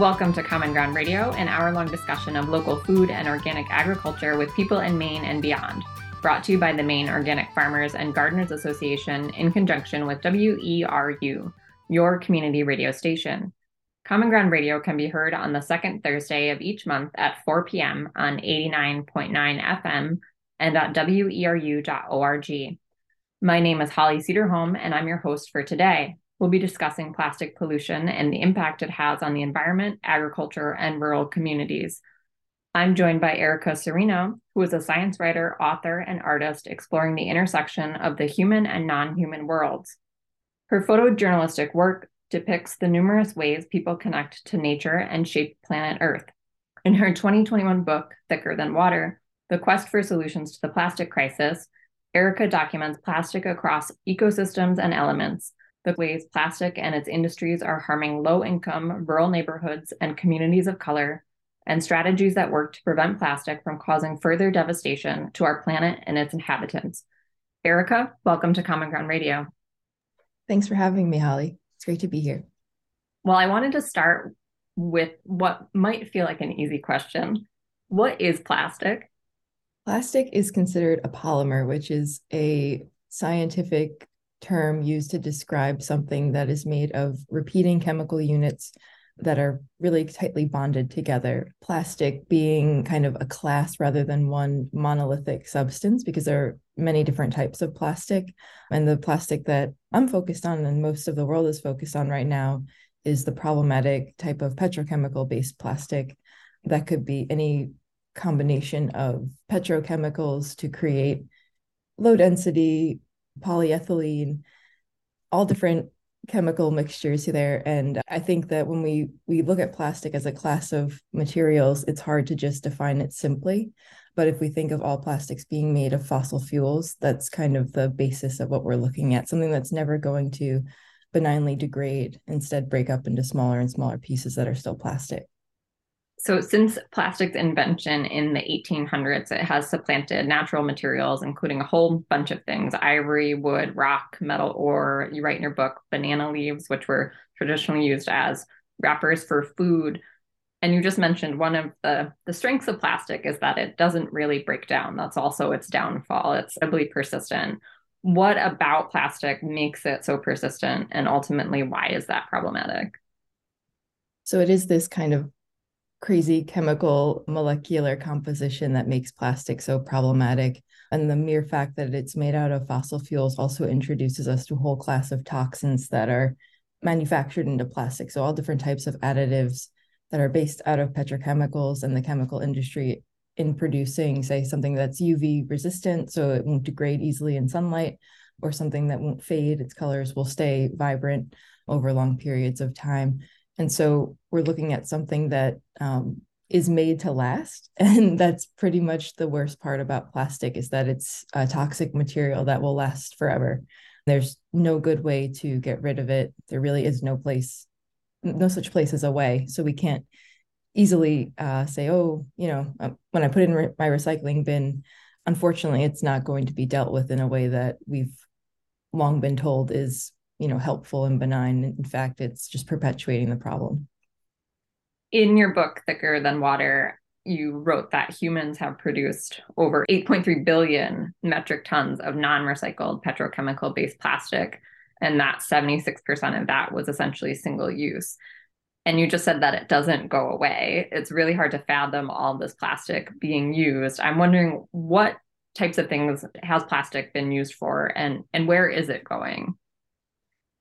Welcome to Common Ground Radio, an hour long discussion of local food and organic agriculture with people in Maine and beyond. Brought to you by the Maine Organic Farmers and Gardeners Association in conjunction with WERU, your community radio station. Common Ground Radio can be heard on the second Thursday of each month at 4 p.m. on 89.9 FM and at weru.org. My name is Holli Cederholm, and I'm your host for today. We'll be discussing plastic pollution and the impact it has on the environment, agriculture, and rural communities. I'm joined by Erica Cirino, who is a science writer, author, and artist exploring the intersection of the human and non human worlds. Her photojournalistic work depicts the numerous ways people connect to nature and shape planet Earth. In her 2021 book, Thicker Than Water The Quest for Solutions to the Plastic Crisis, Erica documents plastic across ecosystems and elements the ways plastic and its industries are harming low income rural neighborhoods and communities of color, and strategies that work to prevent plastic from causing further devastation to our planet and its inhabitants. Erica, welcome to Common Ground Radio. Thanks for having me, Holli. It's great to be here. Well, I wanted to start with what might feel like an easy question What is plastic? Plastic is considered a polymer, which is a scientific term used to describe something that is made of repeating chemical units that are really tightly bonded together. Plastic being kind of a class rather than one monolithic substance, because there are many different types of plastic. And the plastic that I'm focused on and most of the world is focused on right now is the problematic type of petrochemical based plastic that could be any combination of petrochemicals to create low density polyethylene, all different chemical mixtures there. And I think that when we we look at plastic as a class of materials, it's hard to just define it simply. But if we think of all plastics being made of fossil fuels, that's kind of the basis of what we're looking at, something that's never going to benignly degrade, instead break up into smaller and smaller pieces that are still plastic. So, since plastic's invention in the 1800s, it has supplanted natural materials, including a whole bunch of things ivory, wood, rock, metal ore. You write in your book banana leaves, which were traditionally used as wrappers for food. And you just mentioned one of the, the strengths of plastic is that it doesn't really break down. That's also its downfall. It's really persistent. What about plastic makes it so persistent? And ultimately, why is that problematic? So, it is this kind of crazy chemical molecular composition that makes plastic so problematic. And the mere fact that it's made out of fossil fuels also introduces us to a whole class of toxins that are manufactured into plastic. So, all different types of additives that are based out of petrochemicals and the chemical industry in producing, say, something that's UV resistant, so it won't degrade easily in sunlight, or something that won't fade, its colors will stay vibrant over long periods of time. And so we're looking at something that um, is made to last. And that's pretty much the worst part about plastic is that it's a toxic material that will last forever. There's no good way to get rid of it. There really is no place, no such place as a way. So we can't easily uh, say, oh, you know, uh, when I put in re- my recycling bin, unfortunately, it's not going to be dealt with in a way that we've long been told is you know helpful and benign. In fact it's just perpetuating the problem. In your book thicker than water you wrote that humans have produced over 8.3 billion metric tons of non-recycled petrochemical based plastic and that 76% of that was essentially single use. And you just said that it doesn't go away. It's really hard to fathom all this plastic being used. I'm wondering what types of things has plastic been used for and and where is it going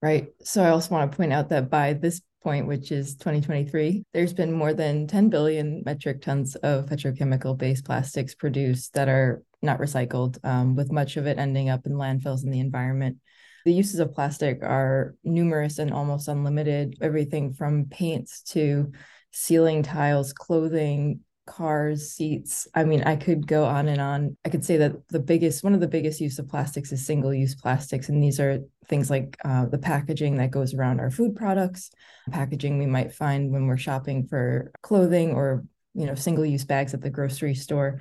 Right. So I also want to point out that by this point, which is 2023, there's been more than 10 billion metric tons of petrochemical based plastics produced that are not recycled, um, with much of it ending up in landfills in the environment. The uses of plastic are numerous and almost unlimited, everything from paints to ceiling tiles, clothing, cars, seats. I mean, I could go on and on. I could say that the biggest, one of the biggest use of plastics is single use plastics. And these are things like uh, the packaging that goes around our food products, packaging we might find when we're shopping for clothing or, you know, single use bags at the grocery store,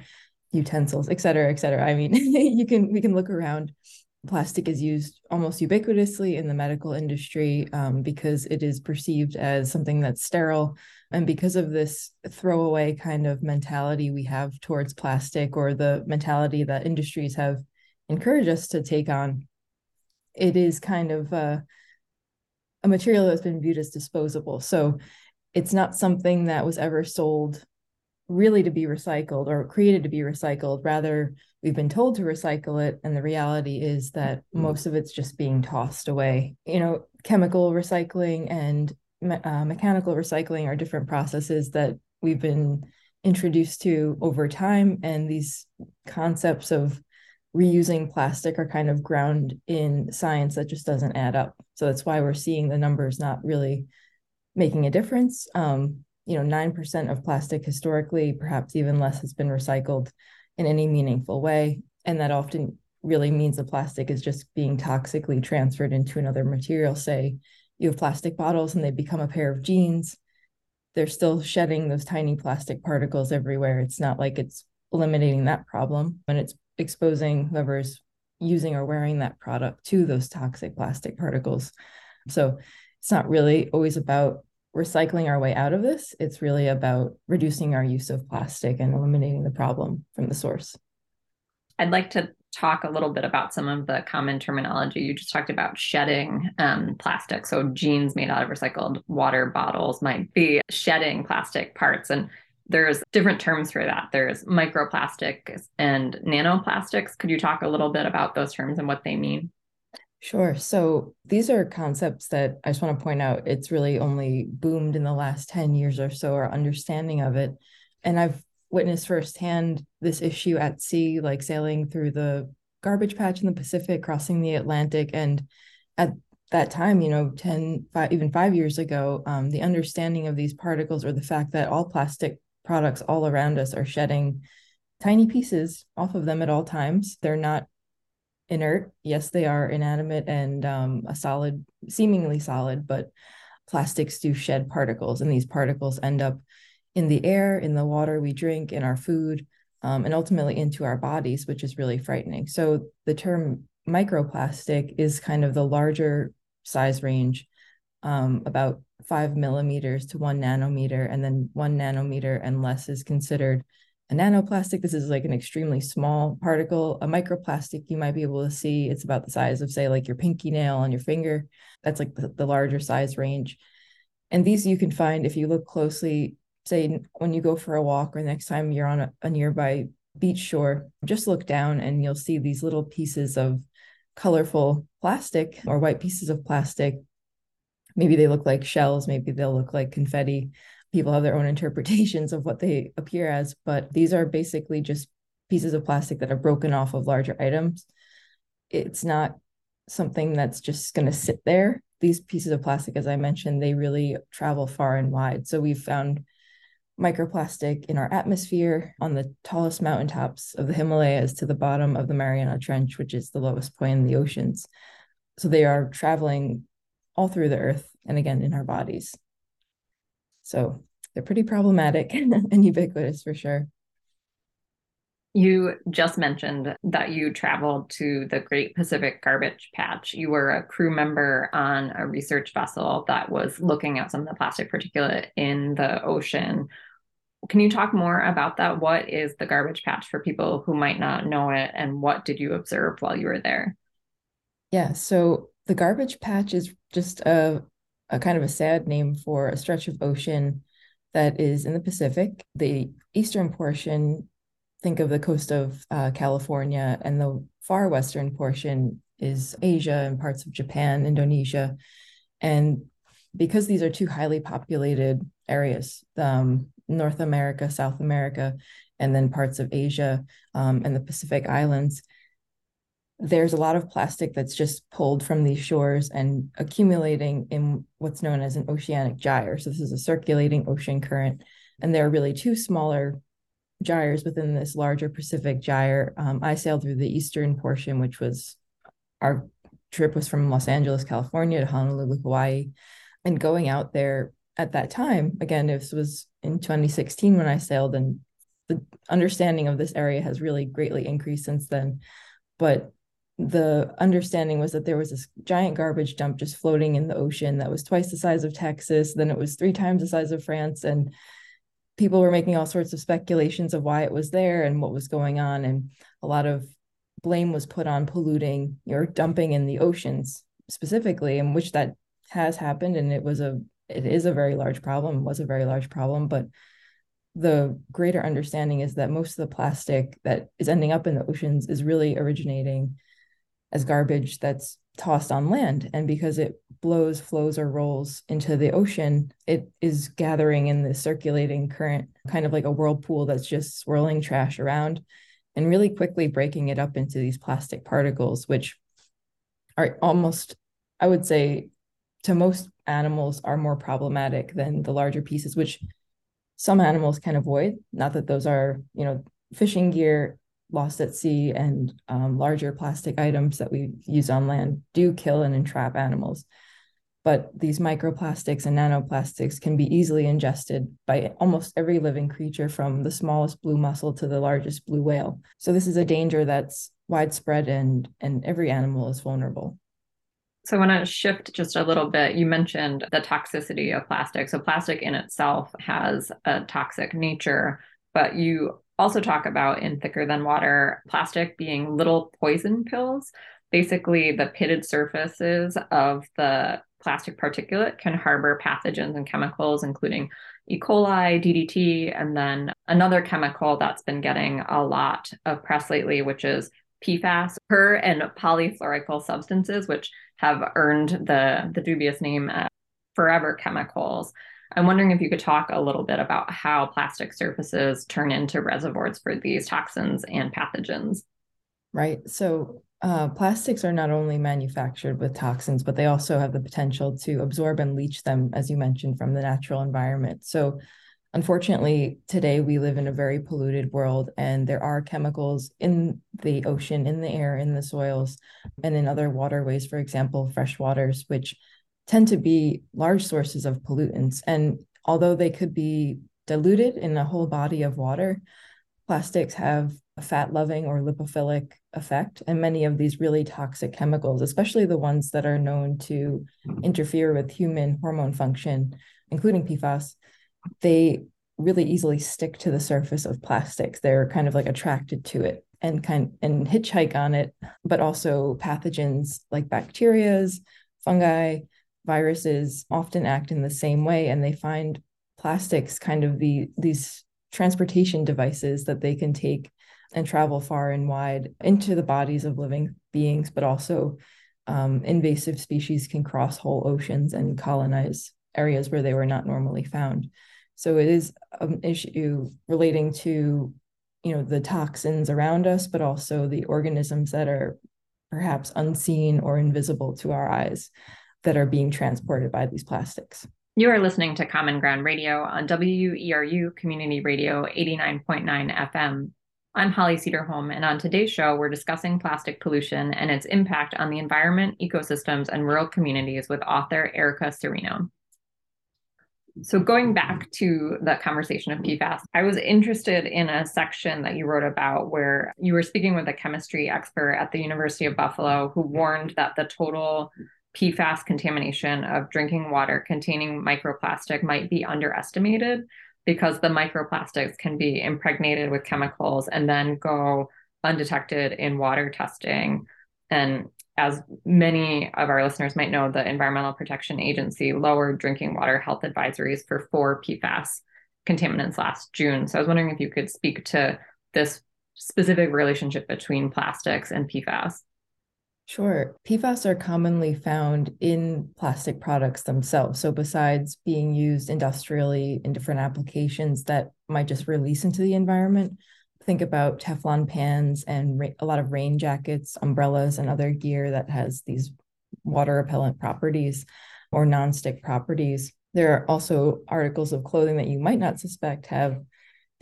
utensils, et cetera, et cetera. I mean, you can, we can look around plastic is used almost ubiquitously in the medical industry um, because it is perceived as something that's sterile. And because of this throwaway kind of mentality we have towards plastic, or the mentality that industries have encouraged us to take on, it is kind of uh, a material that's been viewed as disposable. So it's not something that was ever sold really to be recycled or created to be recycled. Rather, we've been told to recycle it. And the reality is that mm-hmm. most of it's just being tossed away. You know, chemical recycling and me- uh, mechanical recycling are different processes that we've been introduced to over time. And these concepts of reusing plastic are kind of ground in science that just doesn't add up. So that's why we're seeing the numbers not really making a difference. Um, you know, 9% of plastic historically, perhaps even less, has been recycled in any meaningful way. And that often really means the plastic is just being toxically transferred into another material. Say you have plastic bottles and they become a pair of jeans. They're still shedding those tiny plastic particles everywhere. It's not like it's eliminating that problem, and it's exposing whoever's using or wearing that product to those toxic plastic particles. So it's not really always about recycling our way out of this. It's really about reducing our use of plastic and eliminating the problem from the source. I'd like to talk a little bit about some of the common terminology. You just talked about shedding um, plastic. So, jeans made out of recycled water bottles might be shedding plastic parts. And there's different terms for that. There's microplastics and nanoplastics. Could you talk a little bit about those terms and what they mean? Sure. So these are concepts that I just want to point out it's really only boomed in the last 10 years or so, our understanding of it. And I've witnessed firsthand this issue at sea, like sailing through the garbage patch in the Pacific, crossing the Atlantic. And at that time, you know, 10, five, even five years ago, um, the understanding of these particles or the fact that all plastic products all around us are shedding tiny pieces off of them at all times. They're not inert. Yes, they are inanimate and um, a solid, seemingly solid, but plastics do shed particles, and these particles end up in the air, in the water we drink, in our food, um, and ultimately into our bodies, which is really frightening. So the term microplastic is kind of the larger size range, um, about five millimeters to one nanometer, and then one nanometer and less is considered a nanoplastic. This is like an extremely small particle. A microplastic, you might be able to see it's about the size of, say, like your pinky nail on your finger. That's like the, the larger size range. And these you can find if you look closely, say, when you go for a walk or next time you're on a, a nearby beach shore, just look down and you'll see these little pieces of colorful plastic or white pieces of plastic. Maybe they look like shells, maybe they'll look like confetti people have their own interpretations of what they appear as, but these are basically just pieces of plastic that are broken off of larger items. It's not something that's just going to sit there. These pieces of plastic, as I mentioned, they really travel far and wide. So we've found microplastic in our atmosphere on the tallest mountaintops of the Himalayas to the bottom of the Mariana Trench, which is the lowest point in the oceans. So they are traveling all through the earth and again in our bodies. So they're pretty problematic and ubiquitous for sure. You just mentioned that you traveled to the Great Pacific Garbage Patch. You were a crew member on a research vessel that was looking at some of the plastic particulate in the ocean. Can you talk more about that? What is the garbage patch for people who might not know it, and what did you observe while you were there? Yeah, so the garbage patch is just a a kind of a sad name for a stretch of ocean that is in the Pacific. The eastern portion, think of the coast of uh, California, and the far western portion is Asia and parts of Japan, Indonesia. And because these are two highly populated areas, um, North America, South America, and then parts of Asia um, and the Pacific Islands, there's a lot of plastic that's just pulled from these shores and accumulating in what's known as an oceanic gyre. So this is a circulating ocean current, and there are really two smaller gyres within this larger Pacific gyre. Um, I sailed through the eastern portion, which was our trip was from Los Angeles, California to Honolulu, Hawaii, and going out there at that time again, this was in 2016 when I sailed, and the understanding of this area has really greatly increased since then. But the understanding was that there was this giant garbage dump just floating in the ocean that was twice the size of Texas. Then it was three times the size of France. And people were making all sorts of speculations of why it was there and what was going on. And a lot of blame was put on polluting or dumping in the oceans specifically, in which that has happened. And it was a, it is a very large problem, was a very large problem. But the greater understanding is that most of the plastic that is ending up in the oceans is really originating as garbage that's tossed on land. And because it blows, flows, or rolls into the ocean, it is gathering in the circulating current, kind of like a whirlpool that's just swirling trash around and really quickly breaking it up into these plastic particles, which are almost, I would say, to most animals are more problematic than the larger pieces, which some animals can avoid. Not that those are, you know, fishing gear lost at sea and um, larger plastic items that we use on land do kill and entrap animals. But these microplastics and nanoplastics can be easily ingested by almost every living creature, from the smallest blue mussel to the largest blue whale. So this is a danger that's widespread and and every animal is vulnerable. So I want to shift just a little bit. You mentioned the toxicity of plastic. So plastic in itself has a toxic nature, but you also talk about in Thicker Than Water plastic being little poison pills. Basically, the pitted surfaces of the plastic particulate can harbor pathogens and chemicals, including E. coli, DDT, and then another chemical that's been getting a lot of press lately, which is PFAS, per and polyfluoroalkyl substances, which have earned the, the dubious name uh, forever chemicals. I'm wondering if you could talk a little bit about how plastic surfaces turn into reservoirs for these toxins and pathogens. Right. So, uh, plastics are not only manufactured with toxins, but they also have the potential to absorb and leach them, as you mentioned, from the natural environment. So, unfortunately, today we live in a very polluted world, and there are chemicals in the ocean, in the air, in the soils, and in other waterways, for example, fresh waters, which tend to be large sources of pollutants. And although they could be diluted in a whole body of water, plastics have a fat loving or lipophilic effect. And many of these really toxic chemicals, especially the ones that are known to interfere with human hormone function, including PFAS, they really easily stick to the surface of plastics. They're kind of like attracted to it and kind and hitchhike on it, but also pathogens like bacterias, fungi, viruses often act in the same way and they find plastics kind of the these transportation devices that they can take and travel far and wide into the bodies of living beings but also um, invasive species can cross whole oceans and colonize areas where they were not normally found. So it is an issue relating to you know the toxins around us but also the organisms that are perhaps unseen or invisible to our eyes that are being transported by these plastics. You are listening to Common Ground Radio on WERU Community Radio 89.9 FM. I'm Holli Cederholm, and on today's show, we're discussing plastic pollution and its impact on the environment, ecosystems, and rural communities with author Erica Cirino. So, going back to the conversation of PFAS, I was interested in a section that you wrote about where you were speaking with a chemistry expert at the University of Buffalo who warned that the total PFAS contamination of drinking water containing microplastic might be underestimated because the microplastics can be impregnated with chemicals and then go undetected in water testing. And as many of our listeners might know, the Environmental Protection Agency lowered drinking water health advisories for four PFAS contaminants last June. So I was wondering if you could speak to this specific relationship between plastics and PFAS. Sure. PFAS are commonly found in plastic products themselves. So, besides being used industrially in different applications that might just release into the environment, think about Teflon pans and a lot of rain jackets, umbrellas, and other gear that has these water repellent properties or nonstick properties. There are also articles of clothing that you might not suspect have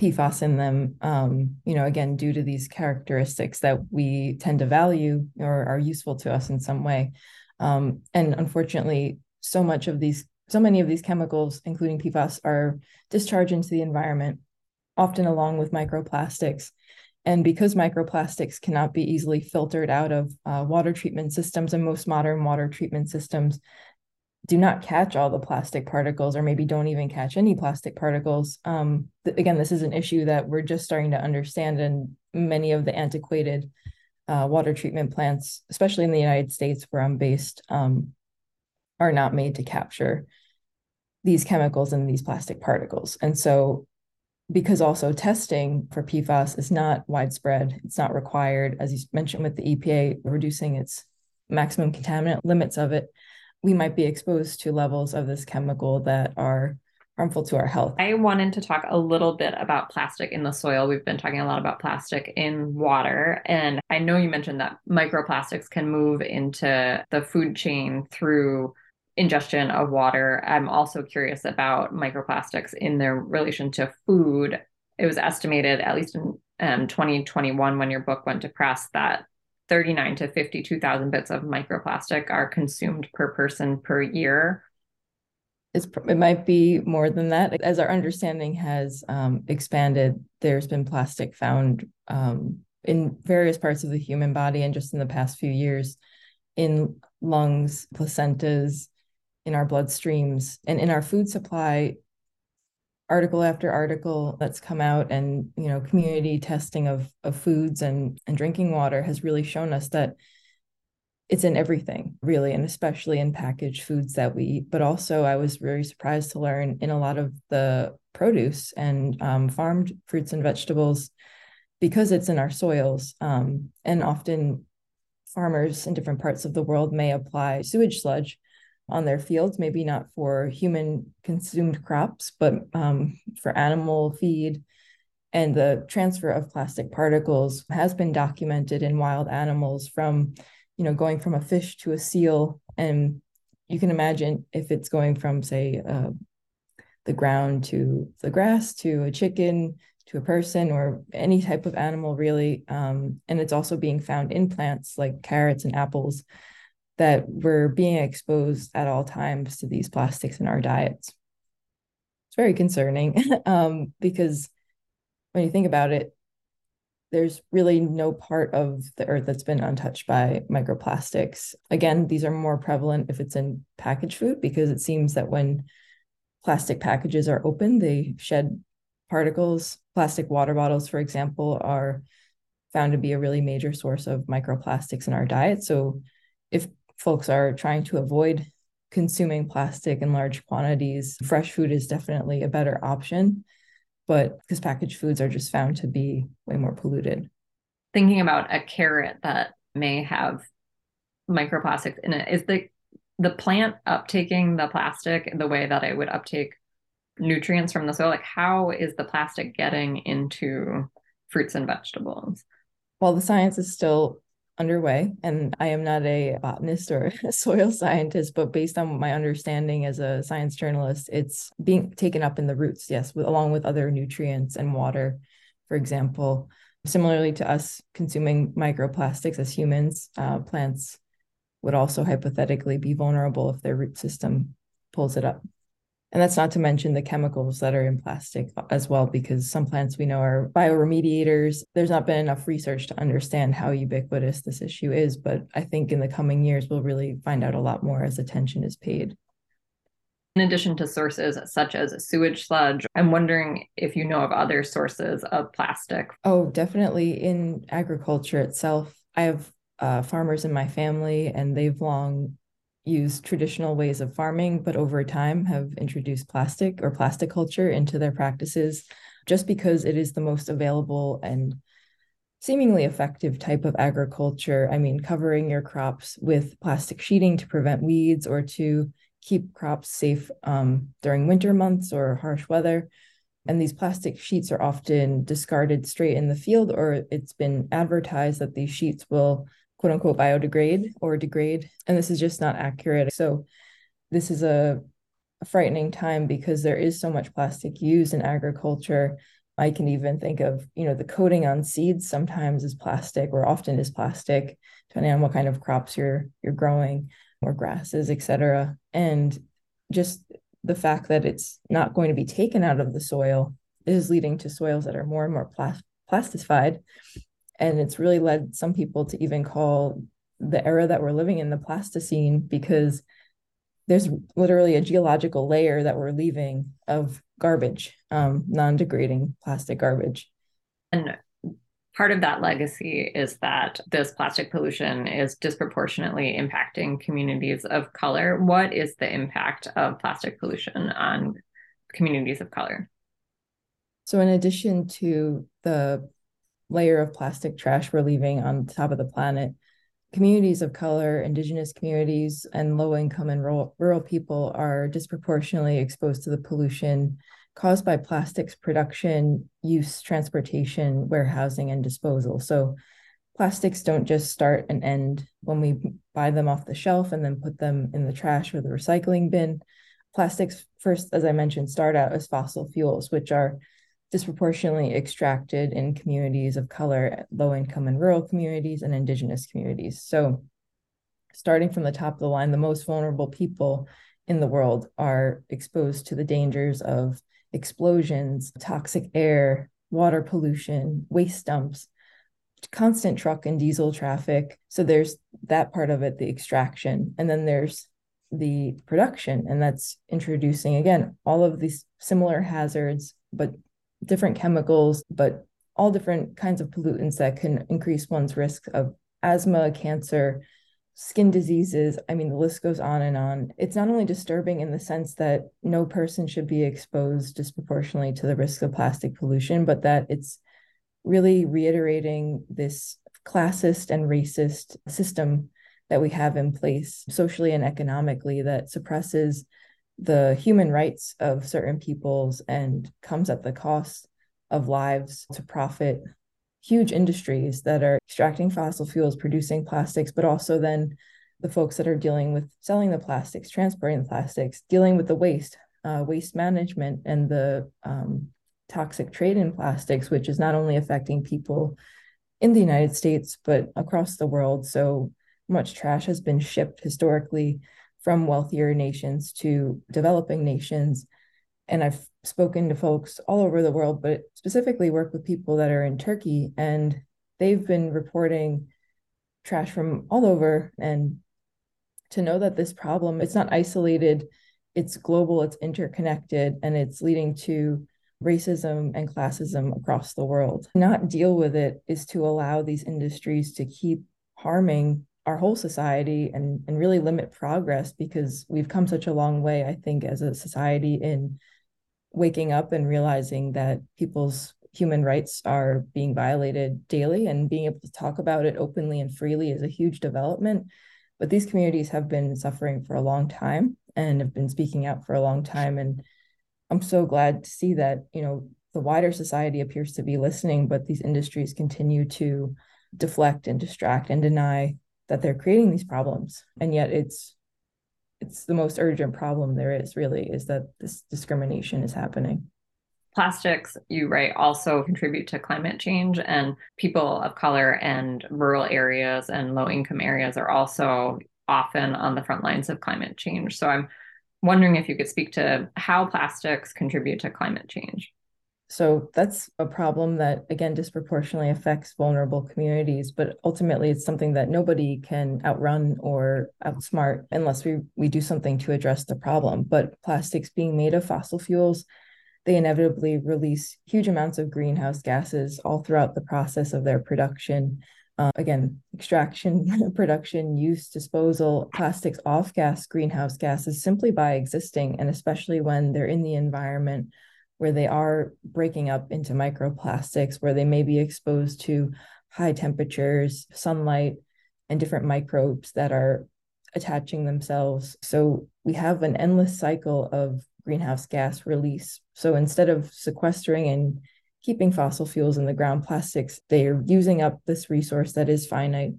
PFAS in them, um, you know, again, due to these characteristics that we tend to value or are useful to us in some way. Um, and unfortunately, so much of these, so many of these chemicals, including PFAS, are discharged into the environment, often along with microplastics. And because microplastics cannot be easily filtered out of uh, water treatment systems, and most modern water treatment systems do not catch all the plastic particles, or maybe don't even catch any plastic particles. Um, th- again, this is an issue that we're just starting to understand, and many of the antiquated uh, water treatment plants, especially in the United States where I'm based, um, are not made to capture these chemicals and these plastic particles. And so because also testing for PFAS is not widespread, it's not required, as you mentioned with the EPA reducing its maximum contaminant limits of it, we might be exposed to levels of this chemical that are harmful to our health. I wanted to talk a little bit about plastic in the soil. We've been talking a lot about plastic in water. And I know you mentioned that microplastics can move into the food chain through ingestion of water. I'm also curious about microplastics in their relation to food. It was estimated, at least in um, 2021, when your book went to press, that 39 to 52,000 bits of microplastic are consumed per person per year. It's, it might be more than that. As our understanding has um, expanded, there's been plastic found um, in various parts of the human body, and just in the past few years, in lungs, placentas, in our bloodstreams and in our food supply article after article that's come out and you know community testing of of foods and and drinking water has really shown us that it's in everything really and especially in packaged foods that we eat. But also i was very surprised to learn in a lot of the produce and um, farmed fruits and vegetables because it's in our soils um, and often farmers in different parts of the world may apply sewage sludge on their fields, maybe not for human consumed crops, but um, for animal feed. And the transfer of plastic particles has been documented in wild animals from, you know, going from a fish to a seal. And you can imagine if it's going from, say, uh, the ground to the grass to a chicken to a person or any type of animal, really. Um, and it's also being found in plants like carrots and apples that we're being exposed at all times to these plastics in our diets. It's very concerning um, because when you think about it, there's really no part of the earth that's been untouched by microplastics. Again, these are more prevalent if it's in packaged food because it seems that when plastic packages are open, they shed particles. Plastic water bottles, for example, are found to be a really major source of microplastics in our diet. So if folks are trying to avoid consuming plastic in large quantities, fresh food is definitely a better option. But because packaged foods are just found to be way more polluted. Thinking about a carrot that may have microplastics in it, is the the plant uptaking the plastic the way that it would uptake nutrients from the soil? Like how is the plastic getting into fruits and vegetables? Well, the science is still underway and i am not a botanist or a soil scientist but based on my understanding as a science journalist it's being taken up in the roots yes with, along with other nutrients and water for example. Similarly to us consuming microplastics as humans uh, plants would also hypothetically be vulnerable if their root system pulls it up and that's not to mention the chemicals that are in plastic as well, because some plants we know are bioremediators. There's not been enough research to understand how ubiquitous this issue is, but I think in the coming years, we'll really find out a lot more as attention is paid. In addition to sources such as sewage sludge, I'm wondering if you know of other sources of plastic. Oh, definitely in agriculture itself. I have uh, farmers in my family, and they've long use traditional ways of farming, but over time have introduced plastic or plastic culture into their practices just because it is the most available and seemingly effective type of agriculture. I mean, covering your crops with plastic sheeting to prevent weeds or to keep crops safe um, during winter months or harsh weather. And these plastic sheets are often discarded straight in the field, or it's been advertised that these sheets will quote unquote biodegrade or degrade. And this is just not accurate. So this is a, frightening time because there is so much plastic used in agriculture. I can even think of, you know, the coating on seeds sometimes is plastic or often is plastic, depending on what kind of crops you're you're growing or grasses, etc. And just the fact that it's not going to be taken out of the soil is leading to soils that are more and more plas- plasticified. And it's really led some people to even call the era that we're living in the Plasticene because there's literally a geological layer that we're leaving of garbage, um, non degrading plastic garbage. And part of that legacy is that this plastic pollution is disproportionately impacting communities of color. What is the impact of plastic pollution on communities of color? So, in addition to the layer of plastic trash we're leaving on top of the planet, communities of color, indigenous communities, and low income and rural, rural people are disproportionately exposed to the pollution caused by plastics production, use, transportation, warehousing, and disposal. So plastics don't just start and end when we buy them off the shelf and then put them in the trash or the recycling bin. Plastics, first, as I mentioned, start out as fossil fuels, which are disproportionately extracted in communities of color, low income and rural communities, and indigenous communities. So, starting from the top of the line, the most vulnerable people in the world are exposed to the dangers of explosions, toxic air, water pollution, waste dumps, constant truck and diesel traffic. So there's that part of it, the extraction. And then there's the production, and that's introducing, again, all of these similar hazards, but different chemicals, but all different kinds of pollutants that can increase one's risk of asthma, cancer, skin diseases. I mean, the list goes on and on. It's not only disturbing in the sense that no person should be exposed disproportionately to the risk of plastic pollution, but that it's really reiterating this classist and racist system that we have in place socially and economically that suppresses the human rights of certain peoples and comes at the cost of lives to profit huge industries that are extracting fossil fuels, producing plastics, but also then the folks that are dealing with selling the plastics, transporting the plastics, dealing with the waste, uh, waste management, and the um, toxic trade in plastics, which is not only affecting people in the United States, but across the world. So much trash has been shipped historically from wealthier nations to developing nations. And I've spoken to folks all over the world, but specifically work with people that are in Turkey, and they've been reporting trash from all over. And to know that this problem, it's not isolated, it's global, it's interconnected, and it's leading to racism and classism across the world. Not deal with it is to allow these industries to keep harming our whole society and, and really limit progress because we've come such a long way, I think, as a society in waking up and realizing that people's human rights are being violated daily and being able to talk about it openly and freely is a huge development. But these communities have been suffering for a long time and have been speaking out for a long time. And I'm so glad to see that, you know, the wider society appears to be listening, but these industries continue to deflect and distract and deny that they're creating these problems. And yet it's it's the most urgent problem there is really is that this discrimination is happening. Plastics you write also contribute to climate change and people of color and rural areas and low income areas are also often on the front lines of climate change. So i'm wondering if you could speak to how plastics contribute to climate change so that's a problem that, again, disproportionately affects vulnerable communities. But ultimately, it's something that nobody can outrun or outsmart unless we, we do something to address the problem. But plastics being made of fossil fuels, they inevitably release huge amounts of greenhouse gases all throughout the process of their production. Uh, again, extraction, production, use, disposal, plastics off gas greenhouse gases simply by existing, and especially when they're in the environment where they are breaking up into microplastics, where they may be exposed to high temperatures, sunlight, and different microbes that are attaching themselves. So we have an endless cycle of greenhouse gas release. So instead of sequestering and keeping fossil fuels in the ground, plastics, they are using up this resource that is finite,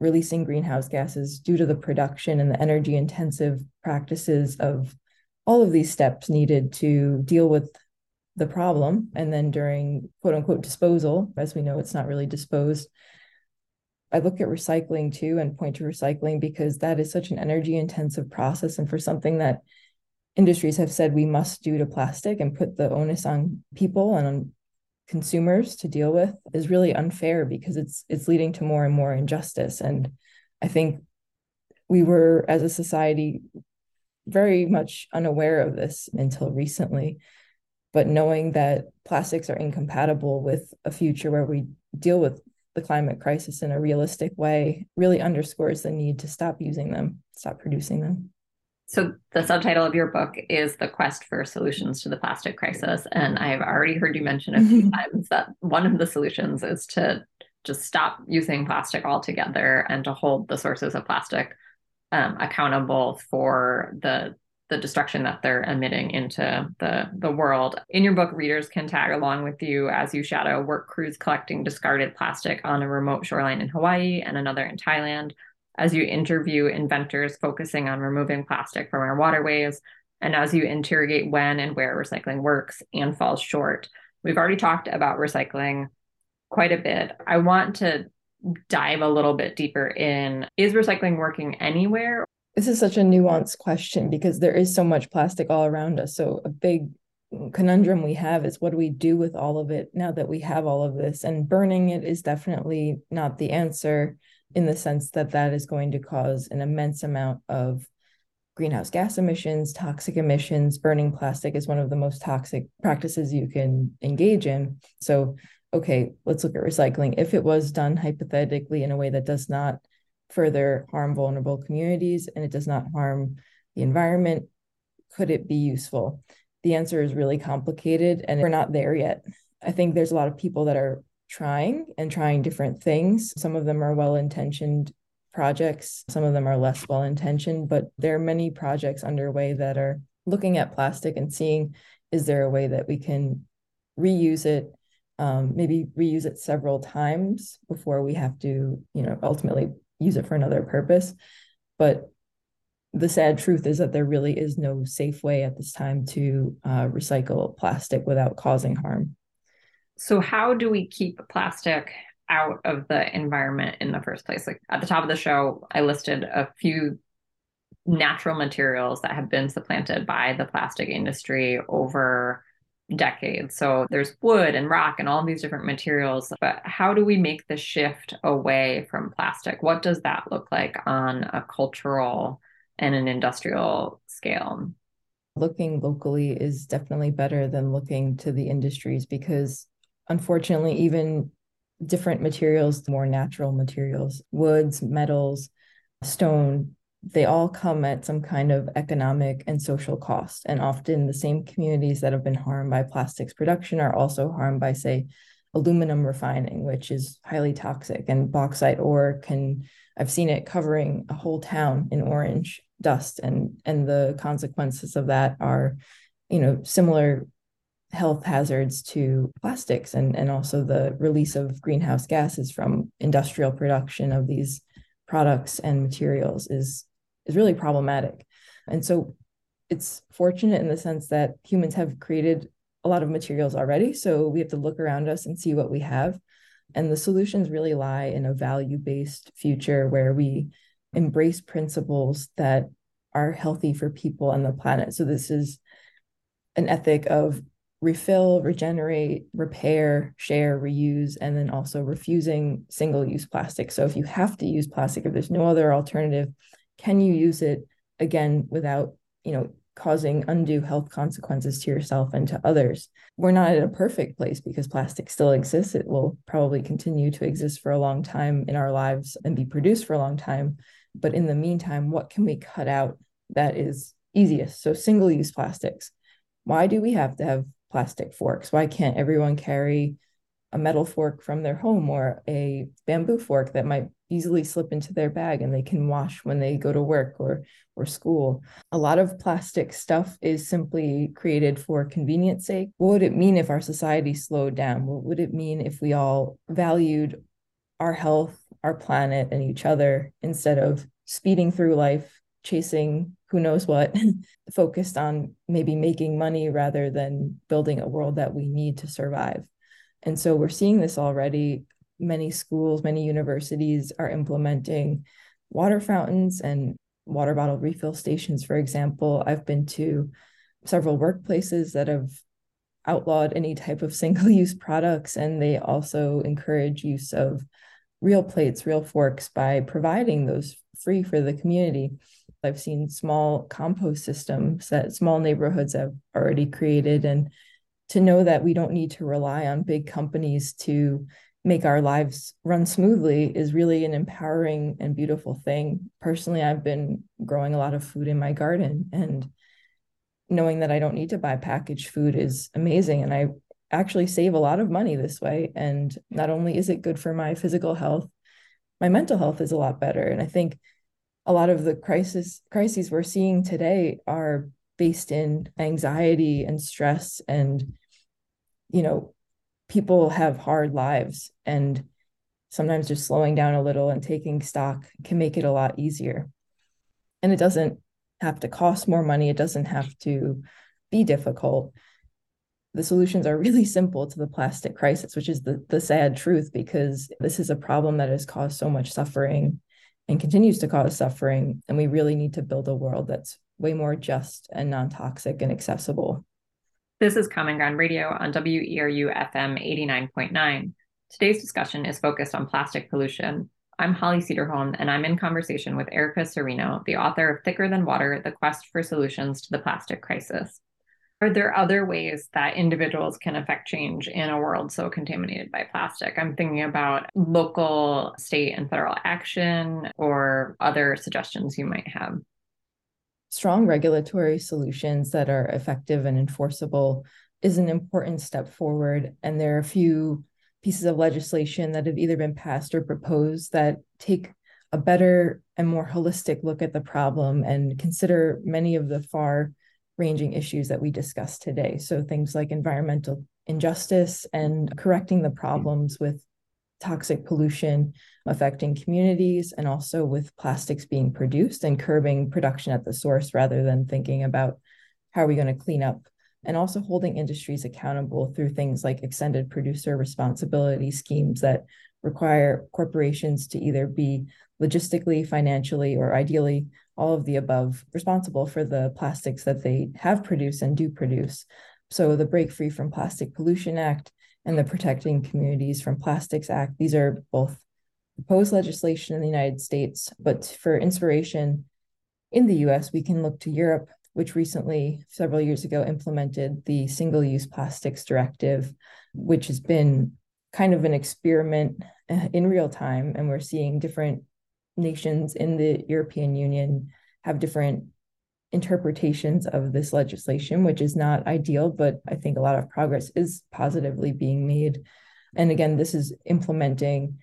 releasing greenhouse gases due to the production and the energy intensive practices of all of these steps needed to deal with the problem. And then during quote unquote disposal, as we know, it's not really disposed. I look at recycling too and point to recycling because that is such an energy intensive process. And for something that industries have said we must do to plastic and put the onus on people and on consumers to deal with is really unfair because it's it's leading to more and more injustice and i think we were as a society very much unaware of this until recently but knowing that plastics are incompatible with a future where we deal with the climate crisis in a realistic way really underscores the need to stop using them stop producing them so, the subtitle of your book is The Quest for Solutions to the Plastic Crisis. And I've already heard you mention a few times that one of the solutions is to just stop using plastic altogether and to hold the sources of plastic um, accountable for the the destruction that they're emitting into the the world. In your book, readers can tag along with you as you shadow work crews collecting discarded plastic on a remote shoreline in Hawaii and another in Thailand as you interview inventors focusing on removing plastic from our waterways, and as you interrogate when and where recycling works and falls short. We've already talked about recycling quite a bit. I want to dive a little bit deeper in is recycling working anywhere? This is such a nuanced question because there is so much plastic all around us. So, a big conundrum we have is what do we do with all of it now that we have all of this? And burning it is definitely not the answer in the sense that that is going to cause an immense amount of greenhouse gas emissions, toxic emissions. Burning plastic is one of the most toxic practices you can engage in. So, okay, let's look at recycling. If it was done hypothetically in a way that does not further harm vulnerable communities and it does not harm the environment, could it be useful? The answer is really complicated and we're not there yet. I think there's a lot of people that are trying and trying different things. Some of them are well intentioned projects, some of them are less well intentioned, but there are many projects underway that are looking at plastic and seeing is there a way that we can reuse it um, maybe reuse it several times before we have to you know ultimately use it for another purpose but the sad truth is that there really is no safe way at this time to uh, recycle plastic without causing harm so how do we keep plastic out of the environment in the first place? Like at the top of the show, I listed a few natural materials that have been supplanted by the plastic industry over decades. So there's wood and rock and all these different materials. But how do we make the shift away from plastic? What does that look like on a cultural and an industrial scale? Looking locally is definitely better than looking to the industries because unfortunately, even different materials, more natural materials, woods, metals, stone, they all come at some kind of economic and social cost. And often the same communities that have been harmed by plastics production are also harmed by, say, aluminum refining, which is highly toxic. And bauxite ore can, I've seen it covering a whole town in orange dust. And, and the consequences of that are, you know, similar health hazards to plastics and, and also the release of greenhouse gases from industrial production of these products and materials is is really problematic. And so it's fortunate in the sense that humans have created a lot of materials already. So we have to look around us and see what we have. And the solutions really lie in a value based future where we embrace principles that are healthy for people and the planet. So this is an ethic of refill, regenerate, repair, share, reuse, and then also refusing single use plastic. So if you have to use plastic, if there's no other alternative, can you use it again without, you know, causing undue health consequences to yourself and to others? We're not at a perfect place because plastic still exists. It will probably continue to exist for a long time in our lives and be produced for a long time. But in the meantime, what can we cut out that is easiest? So single use plastics. Why do we have to have plastic forks? Why can't everyone carry a metal fork from their home or a bamboo fork that might easily slip into their bag and they can wash when they go to work or or school. A lot of plastic stuff is simply created for convenience sake. What would it mean if our society slowed down? What would it mean if we all valued our health, our planet and each other instead of speeding through life chasing who knows what, focused on maybe making money rather than building a world that we need to survive. And so we're seeing this already. Many schools, many universities are implementing water fountains and water bottle refill stations, for example. I've been to several workplaces that have outlawed any type of single use products and they also encourage use of real plates, real forks by providing those free for the community. I've seen small compost systems that small neighborhoods have already created. And to know that we don't need to rely on big companies to make our lives run smoothly is really an empowering and beautiful thing. Personally, I've been growing a lot of food in my garden and knowing that I don't need to buy packaged food is amazing. And I actually save a lot of money this way. And not only is it good for my physical health, my mental health is a lot better. And I think a lot of the crisis crises we're seeing today are based in anxiety and stress and you know people have hard lives and sometimes just slowing down a little and taking stock can make it a lot easier. And it doesn't have to cost more money. It doesn't have to be difficult. The solutions are really simple to the plastic crisis which is the, the sad truth because this is a problem that has caused so much suffering and continues to cause suffering. And we really need to build a world that's way more just and non-toxic and accessible this is Common Ground Radio on WERU FM 89.9. Today's discussion is focused on plastic pollution. I'm Holli Cederholm, and I'm in conversation with Erica Cirino, the author of Thicker Than Water The Quest for Solutions to the Plastic Crisis. Are there other ways that individuals can affect change in a world so contaminated by plastic? I'm thinking about local, state, and federal action or other suggestions you might have strong regulatory solutions that are effective and enforceable is an important step forward. And there are a few pieces of legislation that have either been passed or proposed that take a better and more holistic look at the problem and consider many of the far ranging issues that we discussed today. So things like environmental injustice and correcting the problems with toxic pollution affecting communities and also with plastics being produced and curbing production at the source rather than thinking about how are we going to clean up and also holding industries accountable through things like extended producer responsibility schemes that require corporations to either be logistically, financially, or ideally all of the above responsible for the plastics that they have produced and do produce. So the Break Free from Plastic Pollution Act and the Protecting Communities from Plastics Act. These are both proposed legislation in the United States, but for inspiration in the US, we can look to Europe, which recently, several years ago, implemented the Single Use Plastics Directive, which has been kind of an experiment uh, in real time. And we're seeing different nations in the European Union have different interpretations of this legislation, which is not ideal, but I think a lot of progress is positively being made. And again, this is implementing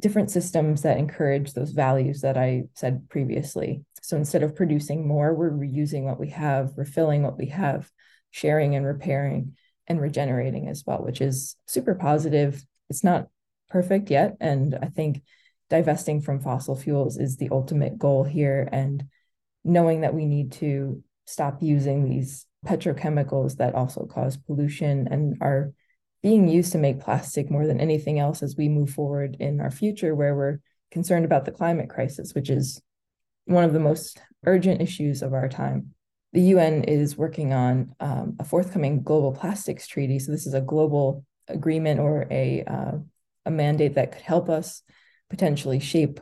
different systems that encourage those values that I said previously. So instead of producing more, we're reusing what we have, refilling what we have, sharing and repairing and regenerating as well, which is super positive. It's not perfect yet. And I think divesting from fossil fuels is the ultimate goal here. And knowing that we need to stop using these petrochemicals that also cause pollution and are being used to make plastic more than anything else as we move forward in our future, where we're concerned about the climate crisis, which is one of the most urgent issues of our time. The UN is working on um, a forthcoming global plastics treaty. So this is a global agreement or a uh, a mandate that could help us potentially shape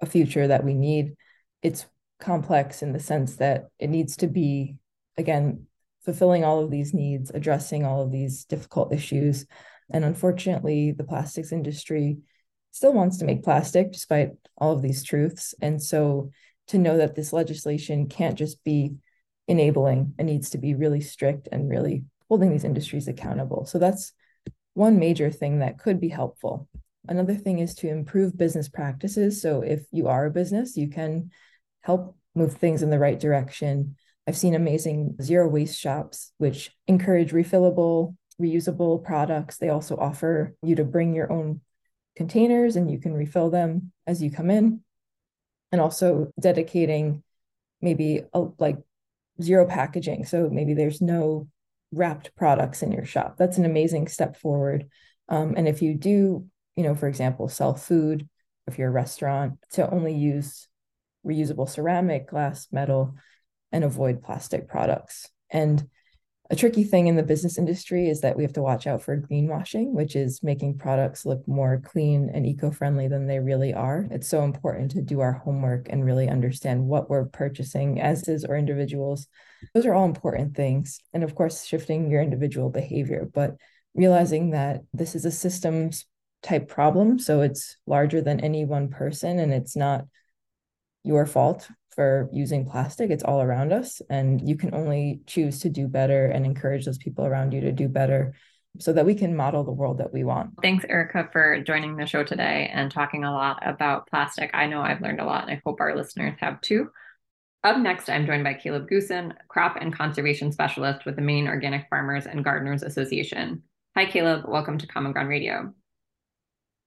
a future that we need. It's complex in the sense that it needs to be, again, fulfilling all of these needs, addressing all of these difficult issues. And unfortunately, the plastics industry still wants to make plastic despite all of these truths. And so to know that this legislation can't just be enabling, it needs to be really strict and really holding these industries accountable. So that's one major thing that could be helpful. Another thing is to improve business practices. So if you are a business, you can help move things in the right direction. I've seen amazing zero waste shops, which encourage refillable, reusable products. They also offer you to bring your own containers and you can refill them as you come in. And also dedicating maybe a, like zero packaging. So maybe there's no wrapped products in your shop. That's an amazing step forward. Um, and if you do, you know, for example, sell food, if you're a restaurant, to only use reusable ceramic, glass, metal, and avoid plastic products. And A tricky thing in the business industry is that we have to watch out for greenwashing, which is making products look more clean and eco friendly than they really are. It's so important to do our homework and really understand what we're purchasing as is or individuals. Those are all important things. And of course, shifting your individual behavior, but realizing that this is a systems type problem. So it's larger than any one person and it's not your fault for using plastic. It's all around us. And you can only choose to do better and encourage those people around you to do better so that we can model the world that we want. Thanks, Erica, for joining the show today and talking a lot about plastic. I know I've learned a lot, and I hope our listeners have too. Up next, I'm joined by Caleb Goossen, crop and conservation specialist with the Maine Organic Farmers and Gardeners Association. Hi, Caleb. Welcome to Common Ground Radio.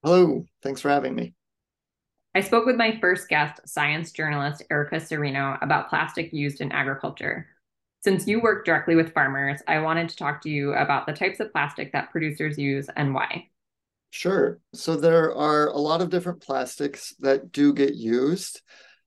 Hello. Thanks for having me. I spoke with my first guest, science journalist Erica Cirino, about plastic used in agriculture. Since you work directly with farmers, I wanted to talk to you about the types of plastic that producers use and why. Sure. So there are a lot of different plastics that do get used.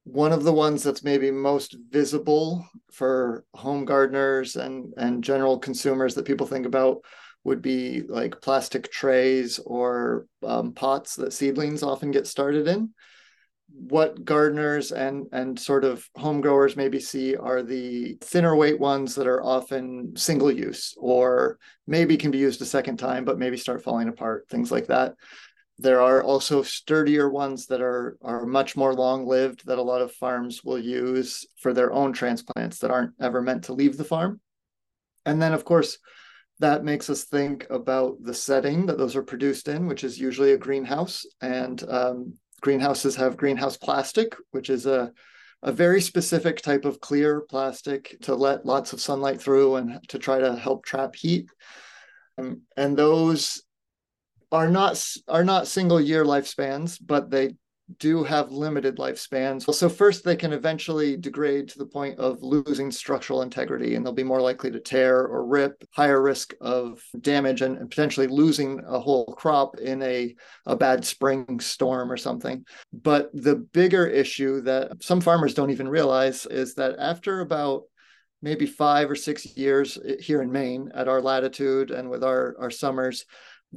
One of the ones that's maybe most visible for home gardeners and, and general consumers that people think about would be like plastic trays or um, pots that seedlings often get started in what gardeners and and sort of home growers maybe see are the thinner weight ones that are often single use or maybe can be used a second time but maybe start falling apart things like that there are also sturdier ones that are are much more long lived that a lot of farms will use for their own transplants that aren't ever meant to leave the farm and then of course that makes us think about the setting that those are produced in, which is usually a greenhouse. And um, greenhouses have greenhouse plastic, which is a, a very specific type of clear plastic to let lots of sunlight through and to try to help trap heat. Um, and those are not are not single year lifespans, but they do have limited lifespans. So first, they can eventually degrade to the point of losing structural integrity, and they'll be more likely to tear or rip, higher risk of damage and potentially losing a whole crop in a, a bad spring storm or something. But the bigger issue that some farmers don't even realize is that after about maybe five or six years here in Maine at our latitude and with our, our summers,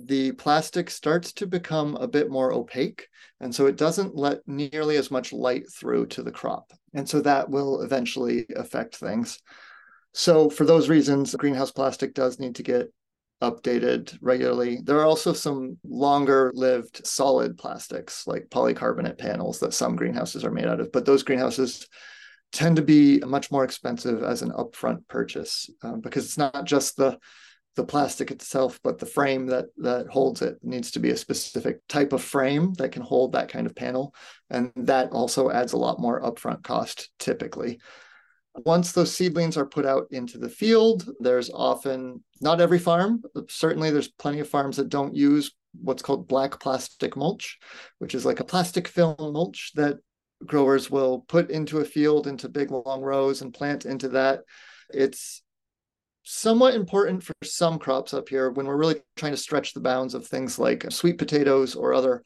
the plastic starts to become a bit more opaque. And so it doesn't let nearly as much light through to the crop. And so that will eventually affect things. So, for those reasons, greenhouse plastic does need to get updated regularly. There are also some longer lived solid plastics like polycarbonate panels that some greenhouses are made out of, but those greenhouses tend to be much more expensive as an upfront purchase uh, because it's not just the the plastic itself, but the frame that that holds it needs to be a specific type of frame that can hold that kind of panel, and that also adds a lot more upfront cost typically. Once those seedlings are put out into the field, there's often not every farm, certainly there's plenty of farms that don't use what's called black plastic mulch, which is like a plastic film mulch that growers will put into a field into big long rows and plant into that. It's somewhat important for some crops up here when we're really trying to stretch the bounds of things like sweet potatoes or other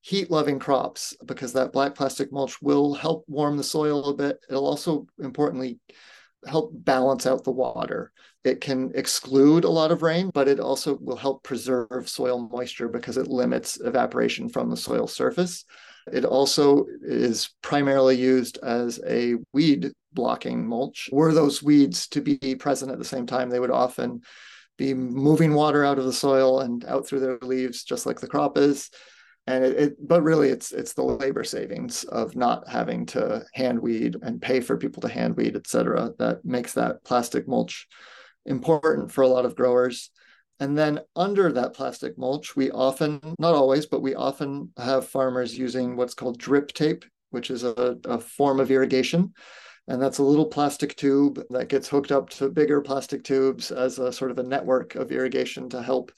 heat loving crops because that black plastic mulch will help warm the soil a bit. It'll also importantly help balance out the water. It can exclude a lot of rain, but it also will help preserve soil moisture because it limits evaporation from the soil surface. It also is primarily used as a weed blocking mulch. Were those weeds to be present at the same time, they would often be moving water out of the soil and out through their leaves, just like the crop is. And it, it but really it's it's the labor savings of not having to hand weed and pay for people to hand weed, et cetera, that makes that plastic mulch important for a lot of growers. And then under that plastic mulch, we often, not always, but we often have farmers using what's called drip tape, which is a, a form of irrigation. And that's a little plastic tube that gets hooked up to bigger plastic tubes as a sort of a network of irrigation to help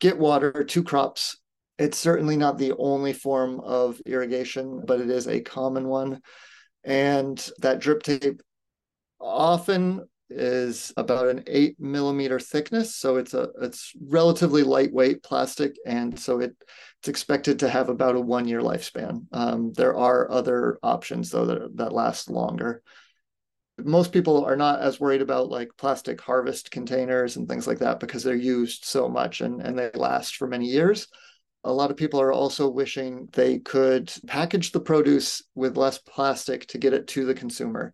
get water to crops. It's certainly not the only form of irrigation, but it is a common one. And that drip tape often is about an eight millimeter thickness. So it's a it's relatively lightweight plastic, and so it it's expected to have about a one year lifespan. Um, there are other options though that that last longer. most people are not as worried about like plastic harvest containers and things like that because they're used so much and, and they last for many years. A lot of people are also wishing they could package the produce with less plastic to get it to the consumer.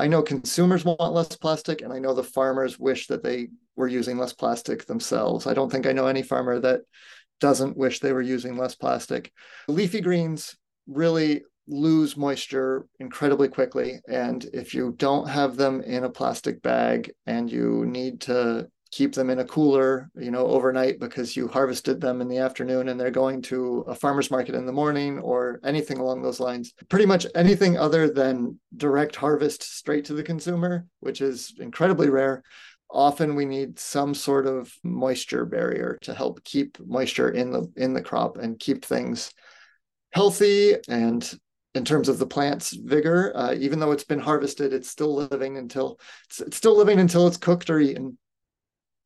I know consumers want less plastic, and I know the farmers wish that they were using less plastic themselves. I don't think I know any farmer that doesn't wish they were using less plastic. Leafy greens really lose moisture incredibly quickly. And if you don't have them in a plastic bag and you need to keep them in a cooler, you know, overnight because you harvested them in the afternoon and they're going to a farmer's market in the morning or anything along those lines. Pretty much anything other than direct harvest straight to the consumer, which is incredibly rare. Often we need some sort of moisture barrier to help keep moisture in the in the crop and keep things healthy and in terms of the plant's vigor. Uh, even though it's been harvested, it's still living until it's, it's still living until it's cooked or eaten.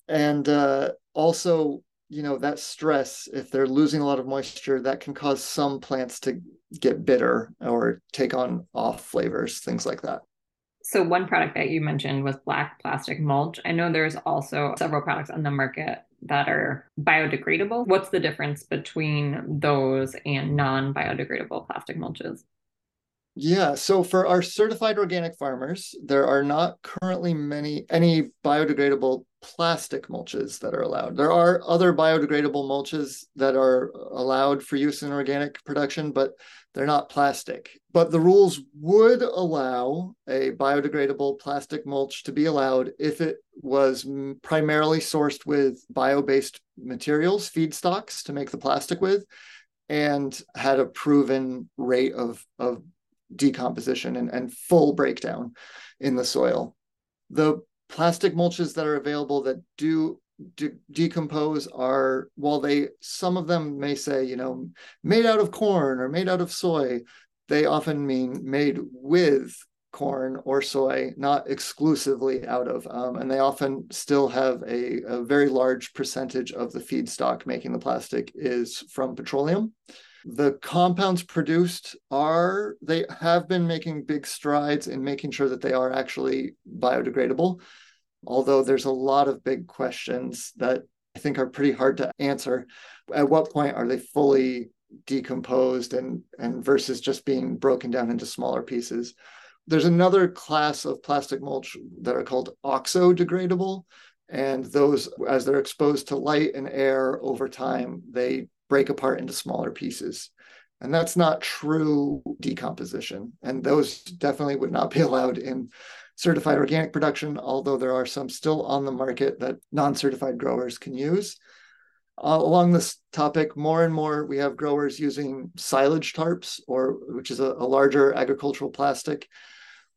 And uh, also, you know, that stress, if they're losing a lot of moisture, that can cause some plants to get bitter or take on off flavors, things like that. So one product that you mentioned was black plastic mulch. I know there's also several products on the market that are biodegradable. What's the difference between those and non-biodegradable plastic mulches? Yeah, so for our certified organic farmers, there are not currently many any biodegradable plastic mulches that are allowed. There are other biodegradable mulches that are allowed for use in organic production, but they're not plastic. But the rules would allow a biodegradable plastic mulch to be allowed if it was primarily sourced with bio-based materials, feedstocks to make the plastic with, and had a proven rate of, of decomposition and, and full breakdown in the soil. The plastic mulches that are available that do de- decompose are while they some of them may say you know made out of corn or made out of soy they often mean made with corn or soy not exclusively out of um, and they often still have a, a very large percentage of the feedstock making the plastic is from petroleum. The compounds produced are they have been making big strides in making sure that they are actually biodegradable although there's a lot of big questions that i think are pretty hard to answer at what point are they fully decomposed and and versus just being broken down into smaller pieces there's another class of plastic mulch that are called oxo-degradable and those as they're exposed to light and air over time they break apart into smaller pieces. And that's not true decomposition. And those definitely would not be allowed in certified organic production, although there are some still on the market that non certified growers can use. Uh, along this topic, more and more we have growers using silage tarps, or which is a, a larger agricultural plastic,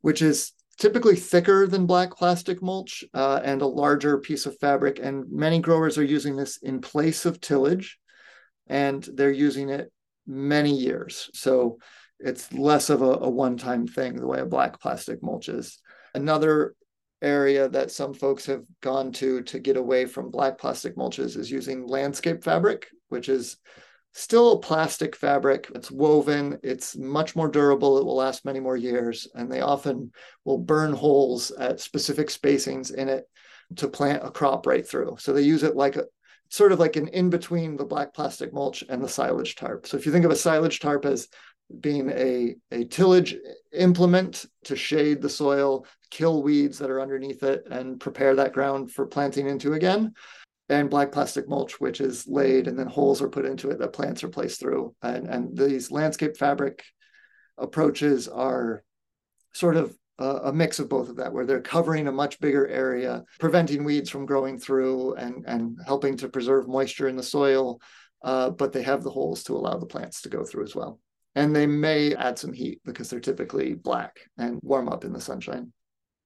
which is typically thicker than black plastic mulch uh, and a larger piece of fabric. And many growers are using this in place of tillage and they're using it many years. So it's less of a, a one time thing the way a black plastic mulch is. Another area that some folks have gone to to get away from black plastic mulches is using landscape fabric, which is still a plastic fabric. It's woven, it's much more durable, it will last many more years, and they often will burn holes at specific spacings in it to plant a crop right through. So they use it like a, sort of like an in between the black plastic mulch and the silage tarp. So if you think of a silage tarp as being a, a tillage implement to shade the soil, kill weeds that are underneath it, and prepare that ground for planting into again. And black plastic mulch, which is laid and then holes are put into it that plants are placed through. And, and these landscape fabric approaches are sort of a mix of both of that, where they're covering a much bigger area, preventing weeds from growing through and, and helping to preserve moisture in the soil. Uh, but they have the holes to allow the plants to go through as well. And they may add some heat because they're typically black and warm up in the sunshine.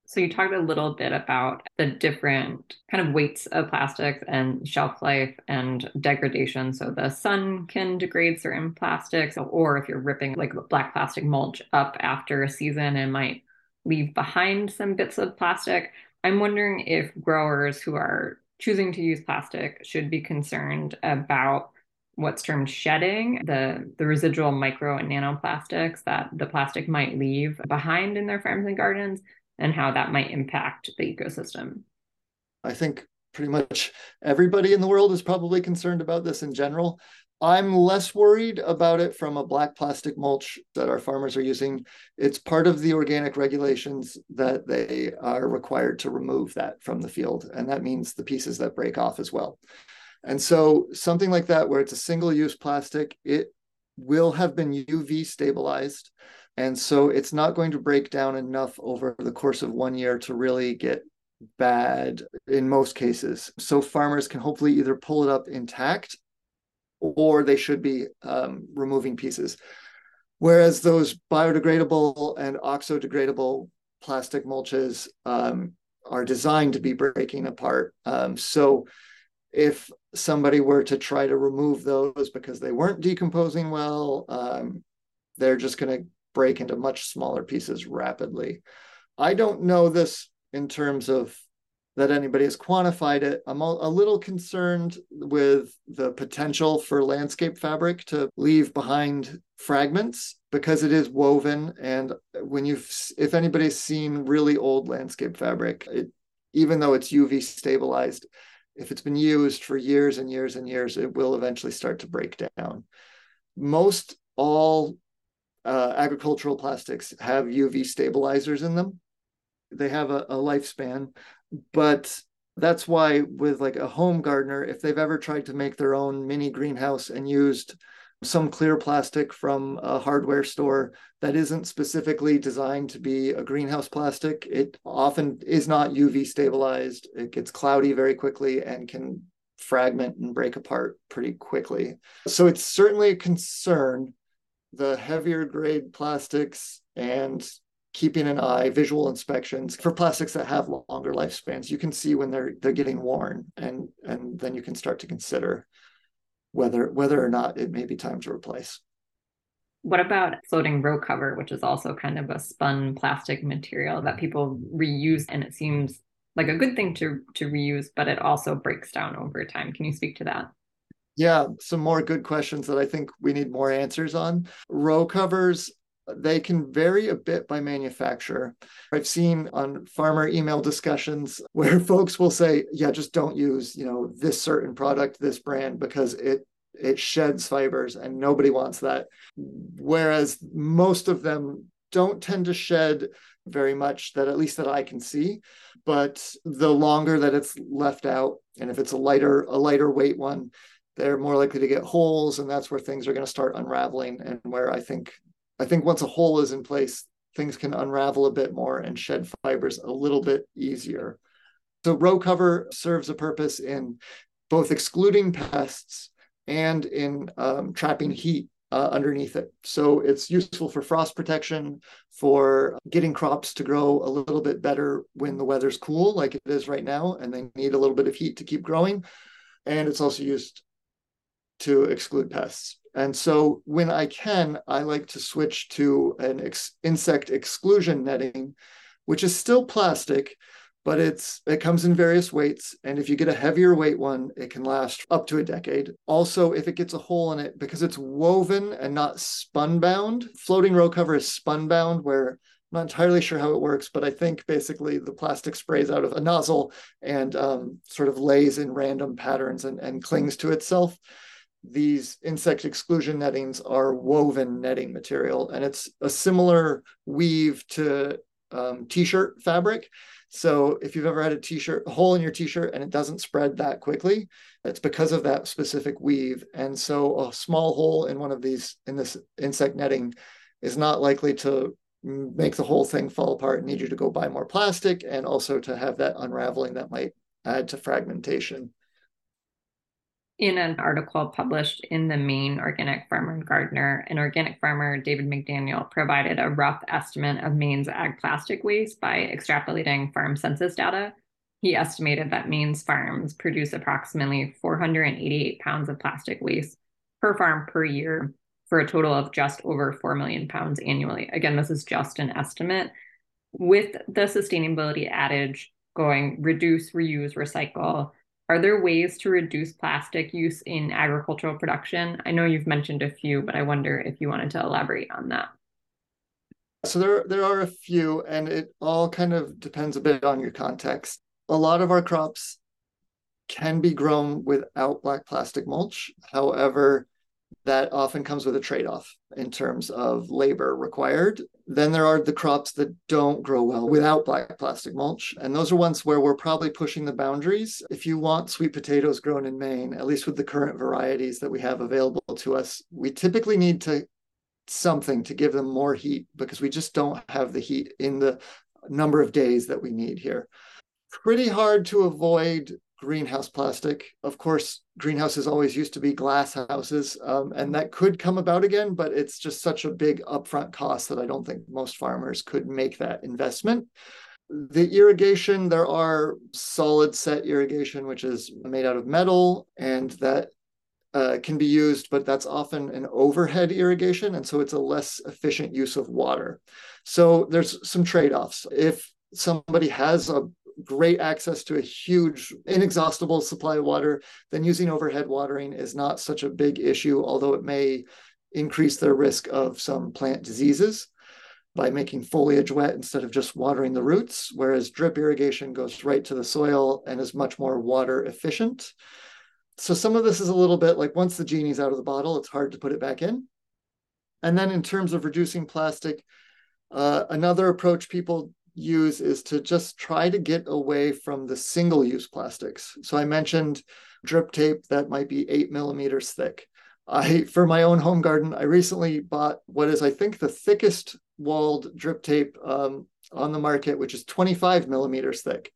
So you talked a little bit about the different kind of weights of plastics and shelf life and degradation. So the sun can degrade certain plastics, or if you're ripping like black plastic mulch up after a season, and might leave behind some bits of plastic. I'm wondering if growers who are choosing to use plastic should be concerned about what's termed shedding, the, the residual micro and nanoplastics that the plastic might leave behind in their farms and gardens, and how that might impact the ecosystem? I think pretty much everybody in the world is probably concerned about this in general. I'm less worried about it from a black plastic mulch that our farmers are using. It's part of the organic regulations that they are required to remove that from the field. And that means the pieces that break off as well. And so something like that, where it's a single use plastic, it will have been UV stabilized. And so it's not going to break down enough over the course of one year to really get bad in most cases. So farmers can hopefully either pull it up intact or they should be um, removing pieces. Whereas those biodegradable and oxo-degradable plastic mulches um, are designed to be breaking apart. Um, so if somebody were to try to remove those because they weren't decomposing well, um, they're just going to break into much smaller pieces rapidly. I don't know this in terms of that anybody has quantified it. I'm a little concerned with the potential for landscape fabric to leave behind fragments because it is woven. And when you've, if anybody's seen really old landscape fabric, it, even though it's UV stabilized, if it's been used for years and years and years, it will eventually start to break down. Most all uh, agricultural plastics have UV stabilizers in them. They have a, a lifespan but that's why with like a home gardener if they've ever tried to make their own mini greenhouse and used some clear plastic from a hardware store that isn't specifically designed to be a greenhouse plastic. It often is not uv stabilized. It gets cloudy very quickly and can fragment and break apart pretty quickly. So it's certainly a concern the heavier grade plastics and keeping an eye, visual inspections for plastics that have longer lifespans. You can see when they're they're getting worn, and and then you can start to consider whether whether or not it may be time to replace. What about floating row cover, which is also kind of a spun plastic material that people reuse, and it seems like a good thing to to reuse, but it also breaks down over time. Can you speak to that? Yeah, some more good questions that I think we need more answers on. Row covers they can vary a bit by manufacturer. I've seen on farmer email discussions where folks will say, yeah, just don't use, you know, this certain product, this brand, because it it sheds fibers and nobody wants that. Whereas most of them don't tend to shed very much that at least that I can see. But the longer that it's left out, and if it's a lighter, a lighter weight one, they're more likely to get holes, and that's where things are going to start unraveling, and where I think I think once a hole is in place, things can unravel a bit more and shed fibers a little bit easier. So row cover serves a purpose in both excluding pests and in um, trapping heat uh, underneath it. So it's useful for frost protection, for getting crops to grow a little bit better when the weather's cool, like it is right now, and they need a little bit of heat to keep growing. And it's also used to exclude pests. And so when I can, I like to switch to an ex- insect exclusion netting, which is still plastic, but it's it comes in various weights. And if you get a heavier weight one, it can last up to a decade. Also, if it gets a hole in it, because it's woven and not spunbond, floating row cover is spunbond, where I'm not entirely sure how it works, but I think basically the plastic sprays out of a nozzle and um, sort of lays in random patterns and, and clings to itself these insect exclusion nettings are woven netting material, and it's a similar weave to um, t-shirt fabric. So if you've ever had a t-shirt, a hole in your t-shirt and it doesn't spread that quickly, it's because of that specific weave. And so a small hole in one of these in this insect netting is not likely to make the whole thing fall apart and need you to go buy more plastic and also to have that unraveling that might add to fragmentation in an article published in the Maine Organic Farmer and Gardener, an organic farmer, David McDaniel, provided a rough estimate of Maine's ag plastic waste by extrapolating farm census data. He estimated that Maine's farms produce approximately 488 pounds of plastic waste per farm per year for a total of just over 4 million pounds annually. Again, this is just an estimate. With the sustainability adage going reduce, reuse, recycle, are there ways to reduce plastic use in agricultural production? I know you've mentioned a few, but I wonder if you wanted to elaborate on that. So there, there are a few, and it all kind of depends a bit on your context. A lot of our crops can be grown without black plastic mulch. However, that often comes with a trade off in terms of labor required. Then there are the crops that don't grow well without black plastic mulch. And those are ones where we're probably pushing the boundaries. If you want sweet potatoes grown in Maine, at least with the current varieties that we have available to us, we typically need to something to give them more heat because we just don't have the heat in the number of days that we need here. Pretty hard to avoid greenhouse plastic. Of course, greenhouses always used to be glass houses, um, and that could come about again, but it's just such a big upfront cost that I don't think most farmers could make that investment. The irrigation, there are solid set irrigation, which is made out of metal, and that uh, can be used, but that's often an overhead irrigation. And so it's a less efficient use of water. So there's some trade offs. If somebody has a great access to a huge, inexhaustible supply of water, then using overhead watering is not such a big issue, although it may increase their risk of some plant diseases by making foliage wet instead of just watering the roots, whereas drip irrigation goes right to the soil and is much more water efficient. So some of this is a little bit like once the genie's out of the bottle, it's hard to put it back in. And then in terms of reducing plastic, uh, another approach people use is to just try to get away from the single use plastics. So I mentioned drip tape that might be eight millimeters thick. I, for my own home garden, I recently bought what is, I think, the thickest walled drip tape um, on the market, which is 25 millimeters thick.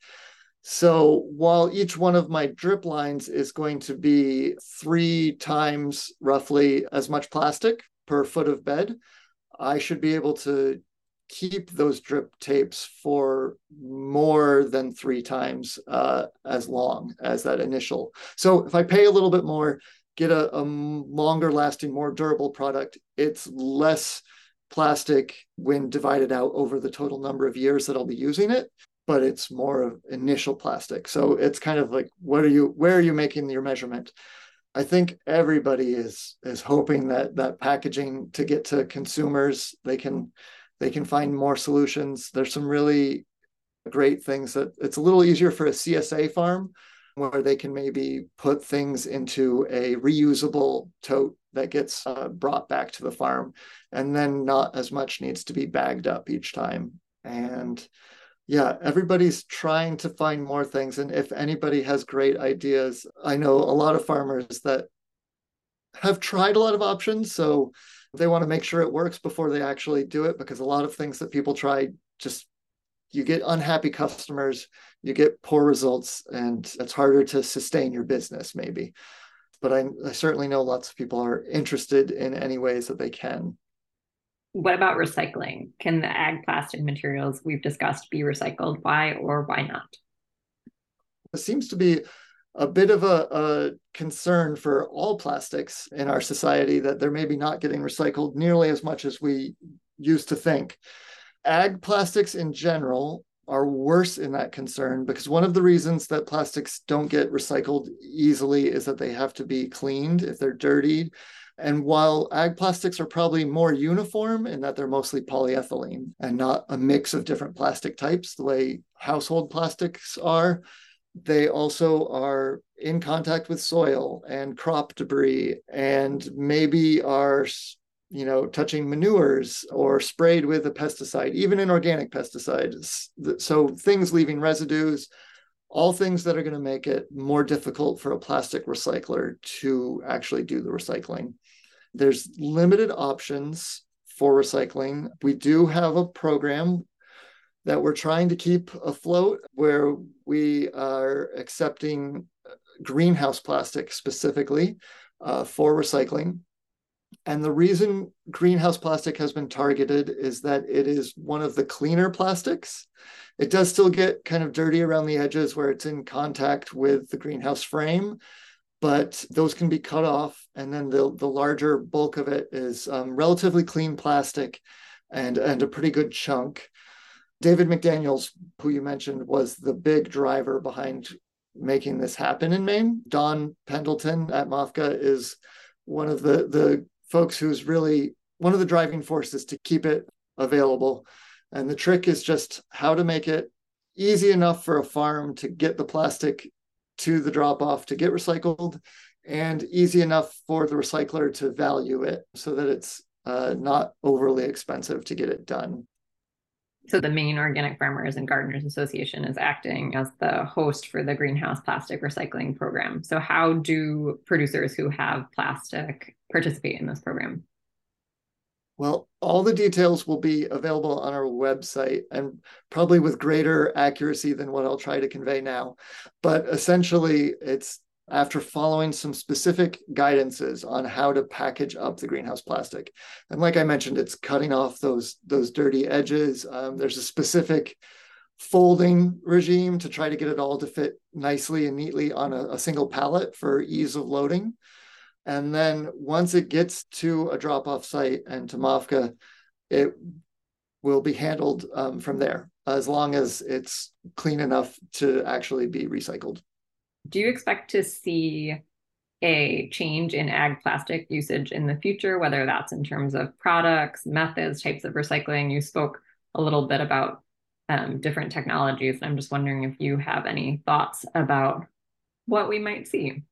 So while each one of my drip lines is going to be three times roughly as much plastic per foot of bed, I should be able to keep those drip tapes for more than three times uh, as long as that initial. So if I pay a little bit more, get a, a longer lasting, more durable product, it's less plastic when divided out over the total number of years that I'll be using it but it's more of initial plastic. So it's kind of like, what are you, where are you making your measurement? I think everybody is is hoping that that packaging to get to consumers, they can they can find more solutions. There's some really great things that it's a little easier for a CSA farm where they can maybe put things into a reusable tote that gets uh, brought back to the farm and then not as much needs to be bagged up each time and yeah, everybody's trying to find more things. And if anybody has great ideas, I know a lot of farmers that have tried a lot of options. So they want to make sure it works before they actually do it because a lot of things that people try just you get unhappy customers, you get poor results, and it's harder to sustain your business, maybe. But I, I certainly know lots of people are interested in any ways that they can what about recycling? Can the ag plastic materials we've discussed be recycled? Why or why not? It seems to be a bit of a, a, concern for all plastics in our society that they're maybe not getting recycled nearly as much as we used to think. Ag plastics in general are worse in that concern because one of the reasons that plastics don't get recycled easily is that they have to be cleaned if they're dirtied and while ag plastics are probably more uniform in that they're mostly polyethylene and not a mix of different plastic types, the way household plastics are, they also are in contact with soil and crop debris and maybe are you know touching manures or sprayed with a pesticide even in organic pesticides so things leaving residues all things that are going to make it more difficult for a plastic recycler to actually do the recycling there's limited options for recycling. We do have a program that we're trying to keep afloat where we are accepting greenhouse plastic specifically uh, for recycling. And the reason greenhouse plastic has been targeted is that it is one of the cleaner plastics. It does still get kind of dirty around the edges where it's in contact with the greenhouse frame, but those can be cut off. And then the, the larger bulk of it is um, relatively clean plastic and, and a pretty good chunk. David McDaniels, who you mentioned, was the big driver behind making this happen in Maine. Don Pendleton at MOFGA is one of the, the folks who's really one of the driving forces to keep it available. And the trick is just how to make it easy enough for a farm to get the plastic to the drop off to get recycled and easy enough for the recycler to value it so that it's uh, not overly expensive to get it done. So the Maine Organic Farmers and Gardeners Association is acting as the host for the greenhouse plastic recycling program. So how do producers who have plastic participate in this program? Well, all the details will be available on our website and probably with greater accuracy than what I'll try to convey now. But essentially, it's after following some specific guidances on how to package up the greenhouse plastic. And like I mentioned, it's cutting off those, those dirty edges. Um, there's a specific folding regime to try to get it all to fit nicely and neatly on a, a single pallet for ease of loading. And then once it gets to a drop off site and to MOFGA, it will be handled um, from there as long as it's clean enough to actually be recycled. Do you expect to see a change in ag plastic usage in the future, whether that's in terms of products, methods, types of recycling? You spoke a little bit about um, different technologies. I'm just wondering if you have any thoughts about what we might see.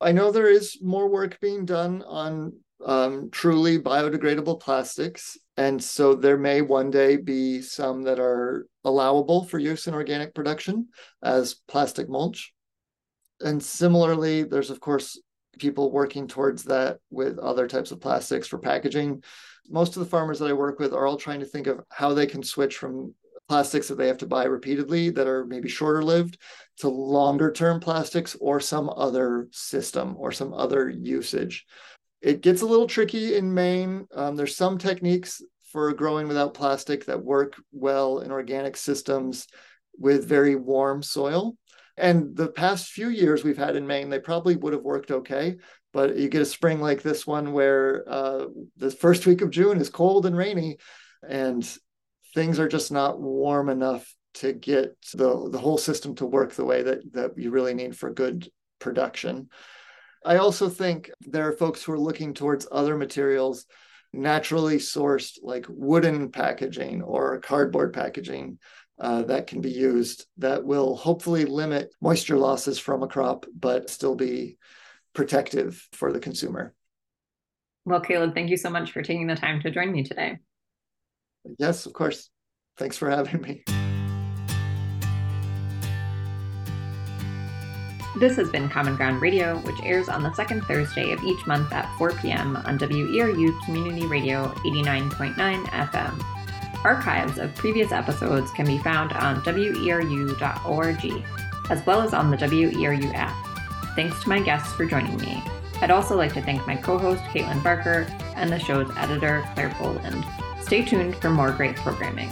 I know there is more work being done on um, truly biodegradable plastics. And so there may one day be some that are allowable for use in organic production as plastic mulch. And similarly, there's of course people working towards that with other types of plastics for packaging. Most of the farmers that I work with are all trying to think of how they can switch from plastics that they have to buy repeatedly that are maybe shorter lived to longer term plastics or some other system or some other usage. It gets a little tricky in Maine. Um, there's some techniques for growing without plastic that work well in organic systems with very warm soil. And the past few years we've had in Maine, they probably would have worked okay. But you get a spring like this one where uh, the first week of June is cold and rainy, and things are just not warm enough to get the, the whole system to work the way that, that you really need for good production. I also think there are folks who are looking towards other materials, naturally sourced, like wooden packaging or cardboard packaging. Uh, that can be used that will hopefully limit moisture losses from a crop, but still be protective for the consumer. Well, Caleb, thank you so much for taking the time to join me today. Yes, of course. Thanks for having me. This has been Common Ground Radio, which airs on the second Thursday of each month at 4 p.m. on WERU Community Radio 89.9 FM. Archives of previous episodes can be found on weru.org, as well as on the WERU app. Thanks to my guests for joining me. I'd also like to thank my co host, Caitlin Barker, and the show's editor, Clare Boland. Stay tuned for more great programming.